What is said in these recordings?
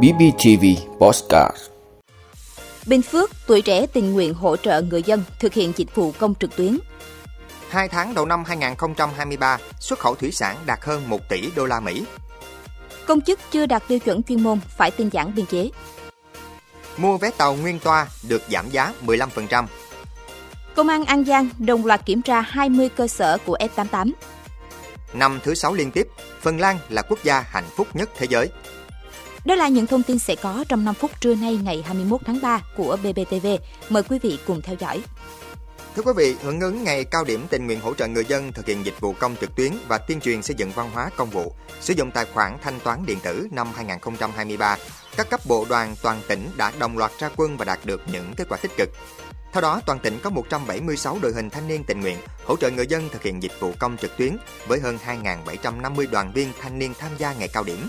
BBTV Postcard Bình Phước, tuổi trẻ tình nguyện hỗ trợ người dân thực hiện dịch vụ công trực tuyến. Hai tháng đầu năm 2023, xuất khẩu thủy sản đạt hơn 1 tỷ đô la Mỹ. Công chức chưa đạt tiêu chuẩn chuyên môn phải tinh giản biên chế. Mua vé tàu nguyên toa được giảm giá 15%. Công an An Giang đồng loạt kiểm tra 20 cơ sở của F88. Năm thứ 6 liên tiếp, Phần Lan là quốc gia hạnh phúc nhất thế giới. Đó là những thông tin sẽ có trong 5 phút trưa nay ngày 21 tháng 3 của BBTV. Mời quý vị cùng theo dõi. Thưa quý vị, hưởng ứng ngày cao điểm tình nguyện hỗ trợ người dân thực hiện dịch vụ công trực tuyến và tuyên truyền xây dựng văn hóa công vụ, sử dụng tài khoản thanh toán điện tử năm 2023, các cấp bộ đoàn toàn tỉnh đã đồng loạt ra quân và đạt được những kết quả tích cực. Theo đó, toàn tỉnh có 176 đội hình thanh niên tình nguyện hỗ trợ người dân thực hiện dịch vụ công trực tuyến với hơn 2.750 đoàn viên thanh niên tham gia ngày cao điểm.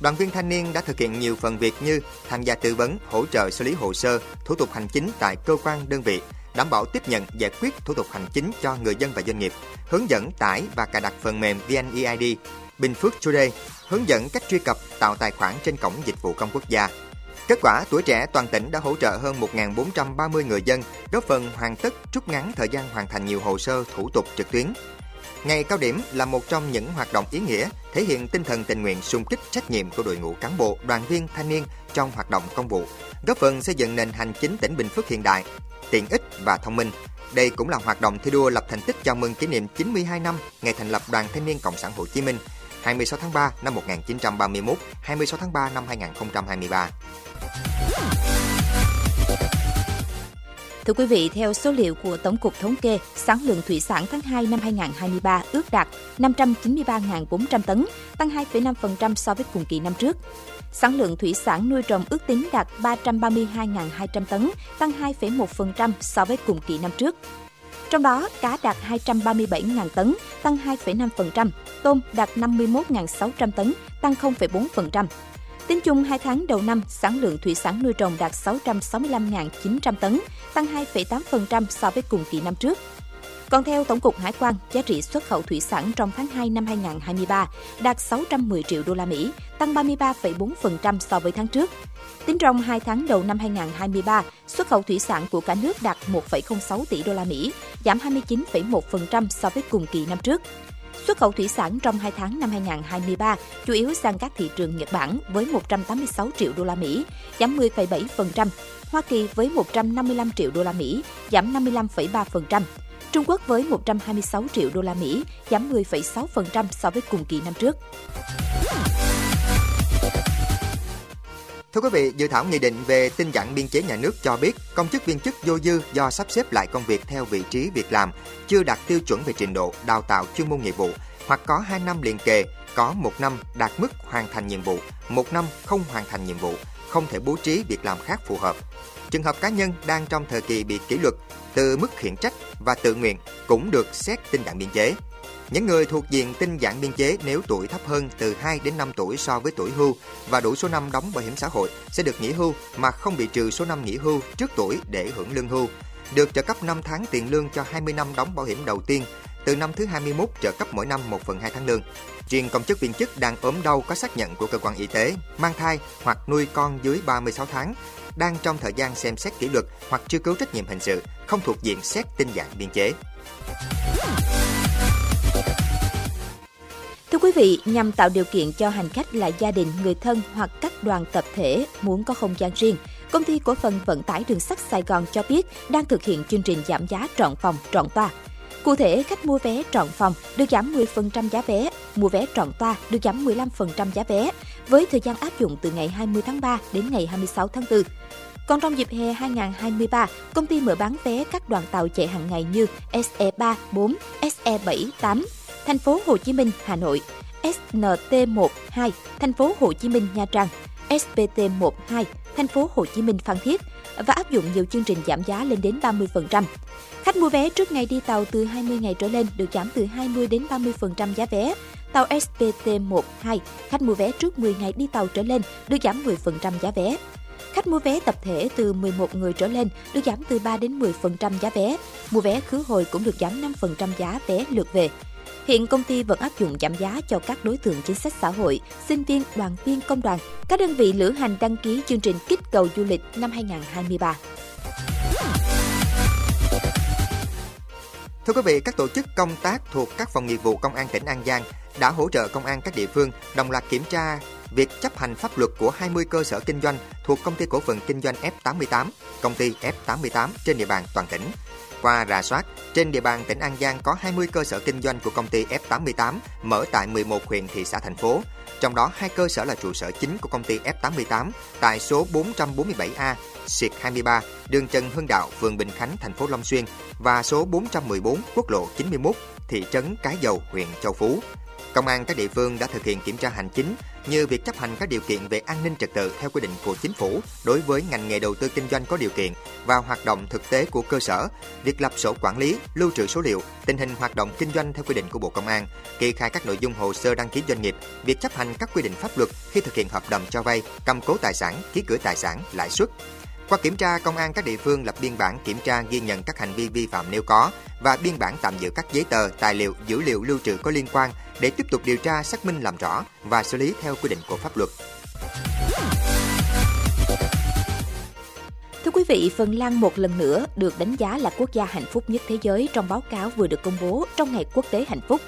Đoàn viên thanh niên đã thực hiện nhiều phần việc như tham gia tư vấn, hỗ trợ xử lý hồ sơ, thủ tục hành chính tại cơ quan đơn vị, đảm bảo tiếp nhận giải quyết thủ tục hành chính cho người dân và doanh nghiệp, hướng dẫn tải và cài đặt phần mềm VNeID, Bình Phước Today, hướng dẫn cách truy cập tạo tài khoản trên cổng dịch vụ công quốc gia. Kết quả, tuổi trẻ toàn tỉnh đã hỗ trợ hơn 1.430 người dân, góp phần hoàn tất rút ngắn thời gian hoàn thành nhiều hồ sơ thủ tục trực tuyến. Ngày cao điểm là một trong những hoạt động ý nghĩa, thể hiện tinh thần tình nguyện xung kích trách nhiệm của đội ngũ cán bộ, đoàn viên, thanh niên trong hoạt động công vụ, góp phần xây dựng nền hành chính tỉnh Bình Phước hiện đại, tiện ích và thông minh. Đây cũng là hoạt động thi đua lập thành tích chào mừng kỷ niệm 92 năm ngày thành lập Đoàn Thanh niên Cộng sản Hồ Chí Minh 26 tháng 3 năm 1931, 26 tháng 3 năm 2023. Thưa quý vị, theo số liệu của Tổng cục Thống kê, sản lượng thủy sản tháng 2 năm 2023 ước đạt 593.400 tấn, tăng 2,5% so với cùng kỳ năm trước. Sản lượng thủy sản nuôi trồng ước tính đạt 332.200 tấn, tăng 2,1% so với cùng kỳ năm trước. Trong đó, cá đạt 237.000 tấn, tăng 2,5%, tôm đạt 51.600 tấn, tăng 0,4%. Tính chung 2 tháng đầu năm, sản lượng thủy sản nuôi trồng đạt 665.900 tấn, tăng 2,8% so với cùng kỳ năm trước. Còn theo Tổng cục Hải quan, giá trị xuất khẩu thủy sản trong tháng 2 năm 2023 đạt 610 triệu đô la Mỹ, tăng 33,4% so với tháng trước. Tính trong 2 tháng đầu năm 2023, xuất khẩu thủy sản của cả nước đạt 1,06 tỷ đô la Mỹ, giảm 29,1% so với cùng kỳ năm trước. Xuất khẩu thủy sản trong 2 tháng năm 2023 chủ yếu sang các thị trường Nhật Bản với 186 triệu đô la Mỹ, giảm 10,7%, Hoa Kỳ với 155 triệu đô la Mỹ, giảm 55,3%, Trung Quốc với 126 triệu đô la Mỹ, giảm 10,6% so với cùng kỳ năm trước. Thưa quý vị, dự thảo nghị định về tinh giản biên chế nhà nước cho biết công chức viên chức vô dư do sắp xếp lại công việc theo vị trí việc làm chưa đạt tiêu chuẩn về trình độ, đào tạo chuyên môn nghiệp vụ hoặc có 2 năm liền kề, có một năm đạt mức hoàn thành nhiệm vụ, một năm không hoàn thành nhiệm vụ, không thể bố trí việc làm khác phù hợp. Trường hợp cá nhân đang trong thời kỳ bị kỷ luật từ mức khiển trách và tự nguyện cũng được xét tinh giản biên chế. Những người thuộc diện tinh giản biên chế nếu tuổi thấp hơn từ 2 đến 5 tuổi so với tuổi hưu và đủ số năm đóng bảo hiểm xã hội sẽ được nghỉ hưu mà không bị trừ số năm nghỉ hưu trước tuổi để hưởng lương hưu. Được trợ cấp 5 tháng tiền lương cho 20 năm đóng bảo hiểm đầu tiên, từ năm thứ 21 trợ cấp mỗi năm 1 phần 2 tháng lương. Riêng công chức viên chức đang ốm đau có xác nhận của cơ quan y tế, mang thai hoặc nuôi con dưới 36 tháng, đang trong thời gian xem xét kỷ luật hoặc chưa cứu trách nhiệm hình sự, không thuộc diện xét tinh giản biên chế. Thưa quý vị, nhằm tạo điều kiện cho hành khách là gia đình, người thân hoặc các đoàn tập thể muốn có không gian riêng, Công ty cổ phần vận tải đường sắt Sài Gòn cho biết đang thực hiện chương trình giảm giá trọn phòng, trọn toa. Cụ thể, khách mua vé trọn phòng được giảm 10% giá vé, mua vé trọn toa được giảm 15% giá vé, với thời gian áp dụng từ ngày 20 tháng 3 đến ngày 26 tháng 4. Còn trong dịp hè 2023, công ty mở bán vé các đoàn tàu chạy hàng ngày như SE3, 4, SE7, 8, thành phố Hồ Chí Minh, Hà Nội, SNT12, thành phố Hồ Chí Minh, Nha Trang, SPT12, thành phố Hồ Chí Minh, Phan Thiết và áp dụng nhiều chương trình giảm giá lên đến 30%. Khách mua vé trước ngày đi tàu từ 20 ngày trở lên được giảm từ 20 đến 30% giá vé. Tàu SPT12, khách mua vé trước 10 ngày đi tàu trở lên được giảm 10% giá vé. Khách mua vé tập thể từ 11 người trở lên được giảm từ 3 đến 10% giá vé. Mua vé khứ hồi cũng được giảm 5% giá vé lượt về. Hiện công ty vẫn áp dụng giảm giá cho các đối tượng chính sách xã hội, sinh viên, đoàn viên công đoàn, các đơn vị lữ hành đăng ký chương trình kích cầu du lịch năm 2023. Thưa quý vị, các tổ chức công tác thuộc các phòng nghiệp vụ công an tỉnh An Giang đã hỗ trợ công an các địa phương đồng loạt kiểm tra việc chấp hành pháp luật của 20 cơ sở kinh doanh thuộc công ty cổ phần kinh doanh F88, công ty F88 trên địa bàn toàn tỉnh. Qua rà soát, trên địa bàn tỉnh An Giang có 20 cơ sở kinh doanh của công ty F88 mở tại 11 huyện thị xã thành phố. Trong đó hai cơ sở là trụ sở chính của công ty F88 tại số 447A, Xịt 23, đường Trần Hưng Đạo, phường Bình Khánh, thành phố Long Xuyên và số 414 quốc lộ 91, thị trấn Cái Dầu, huyện Châu Phú. Công an các địa phương đã thực hiện kiểm tra hành chính như việc chấp hành các điều kiện về an ninh trật tự theo quy định của chính phủ đối với ngành nghề đầu tư kinh doanh có điều kiện và hoạt động thực tế của cơ sở, việc lập sổ quản lý, lưu trữ số liệu, tình hình hoạt động kinh doanh theo quy định của Bộ Công an, kê khai các nội dung hồ sơ đăng ký doanh nghiệp, việc chấp hành các quy định pháp luật khi thực hiện hợp đồng cho vay, cầm cố tài sản, ký gửi tài sản, lãi suất, qua kiểm tra, công an các địa phương lập biên bản kiểm tra ghi nhận các hành vi vi phạm nếu có và biên bản tạm giữ các giấy tờ, tài liệu, dữ liệu lưu trữ có liên quan để tiếp tục điều tra xác minh làm rõ và xử lý theo quy định của pháp luật. Thưa quý vị, Phần Lan một lần nữa được đánh giá là quốc gia hạnh phúc nhất thế giới trong báo cáo vừa được công bố trong Ngày Quốc tế Hạnh phúc.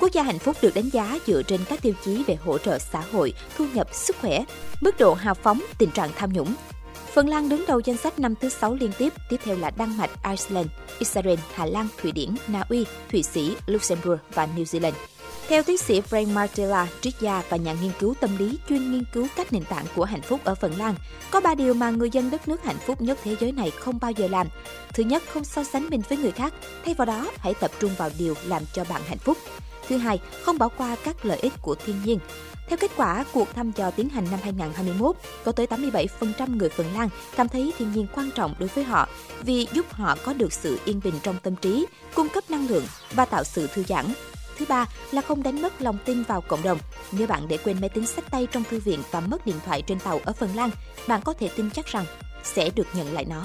Quốc gia hạnh phúc được đánh giá dựa trên các tiêu chí về hỗ trợ xã hội, thu nhập, sức khỏe, mức độ hào phóng, tình trạng tham nhũng, Phần Lan đứng đầu danh sách năm thứ 6 liên tiếp, tiếp theo là Đan Mạch, Iceland, Israel, Hà Lan, Thụy Điển, Na Uy, Thụy Sĩ, Luxembourg và New Zealand. Theo tiến sĩ Frank Martella, triết gia và nhà nghiên cứu tâm lý chuyên nghiên cứu các nền tảng của hạnh phúc ở Phần Lan, có ba điều mà người dân đất nước hạnh phúc nhất thế giới này không bao giờ làm. Thứ nhất, không so sánh mình với người khác, thay vào đó hãy tập trung vào điều làm cho bạn hạnh phúc. Thứ hai, không bỏ qua các lợi ích của thiên nhiên. Theo kết quả cuộc thăm dò tiến hành năm 2021, có tới 87% người Phần Lan cảm thấy thiên nhiên quan trọng đối với họ vì giúp họ có được sự yên bình trong tâm trí, cung cấp năng lượng và tạo sự thư giãn. Thứ ba là không đánh mất lòng tin vào cộng đồng. Nếu bạn để quên máy tính sách tay trong thư viện và mất điện thoại trên tàu ở Phần Lan, bạn có thể tin chắc rằng sẽ được nhận lại nó.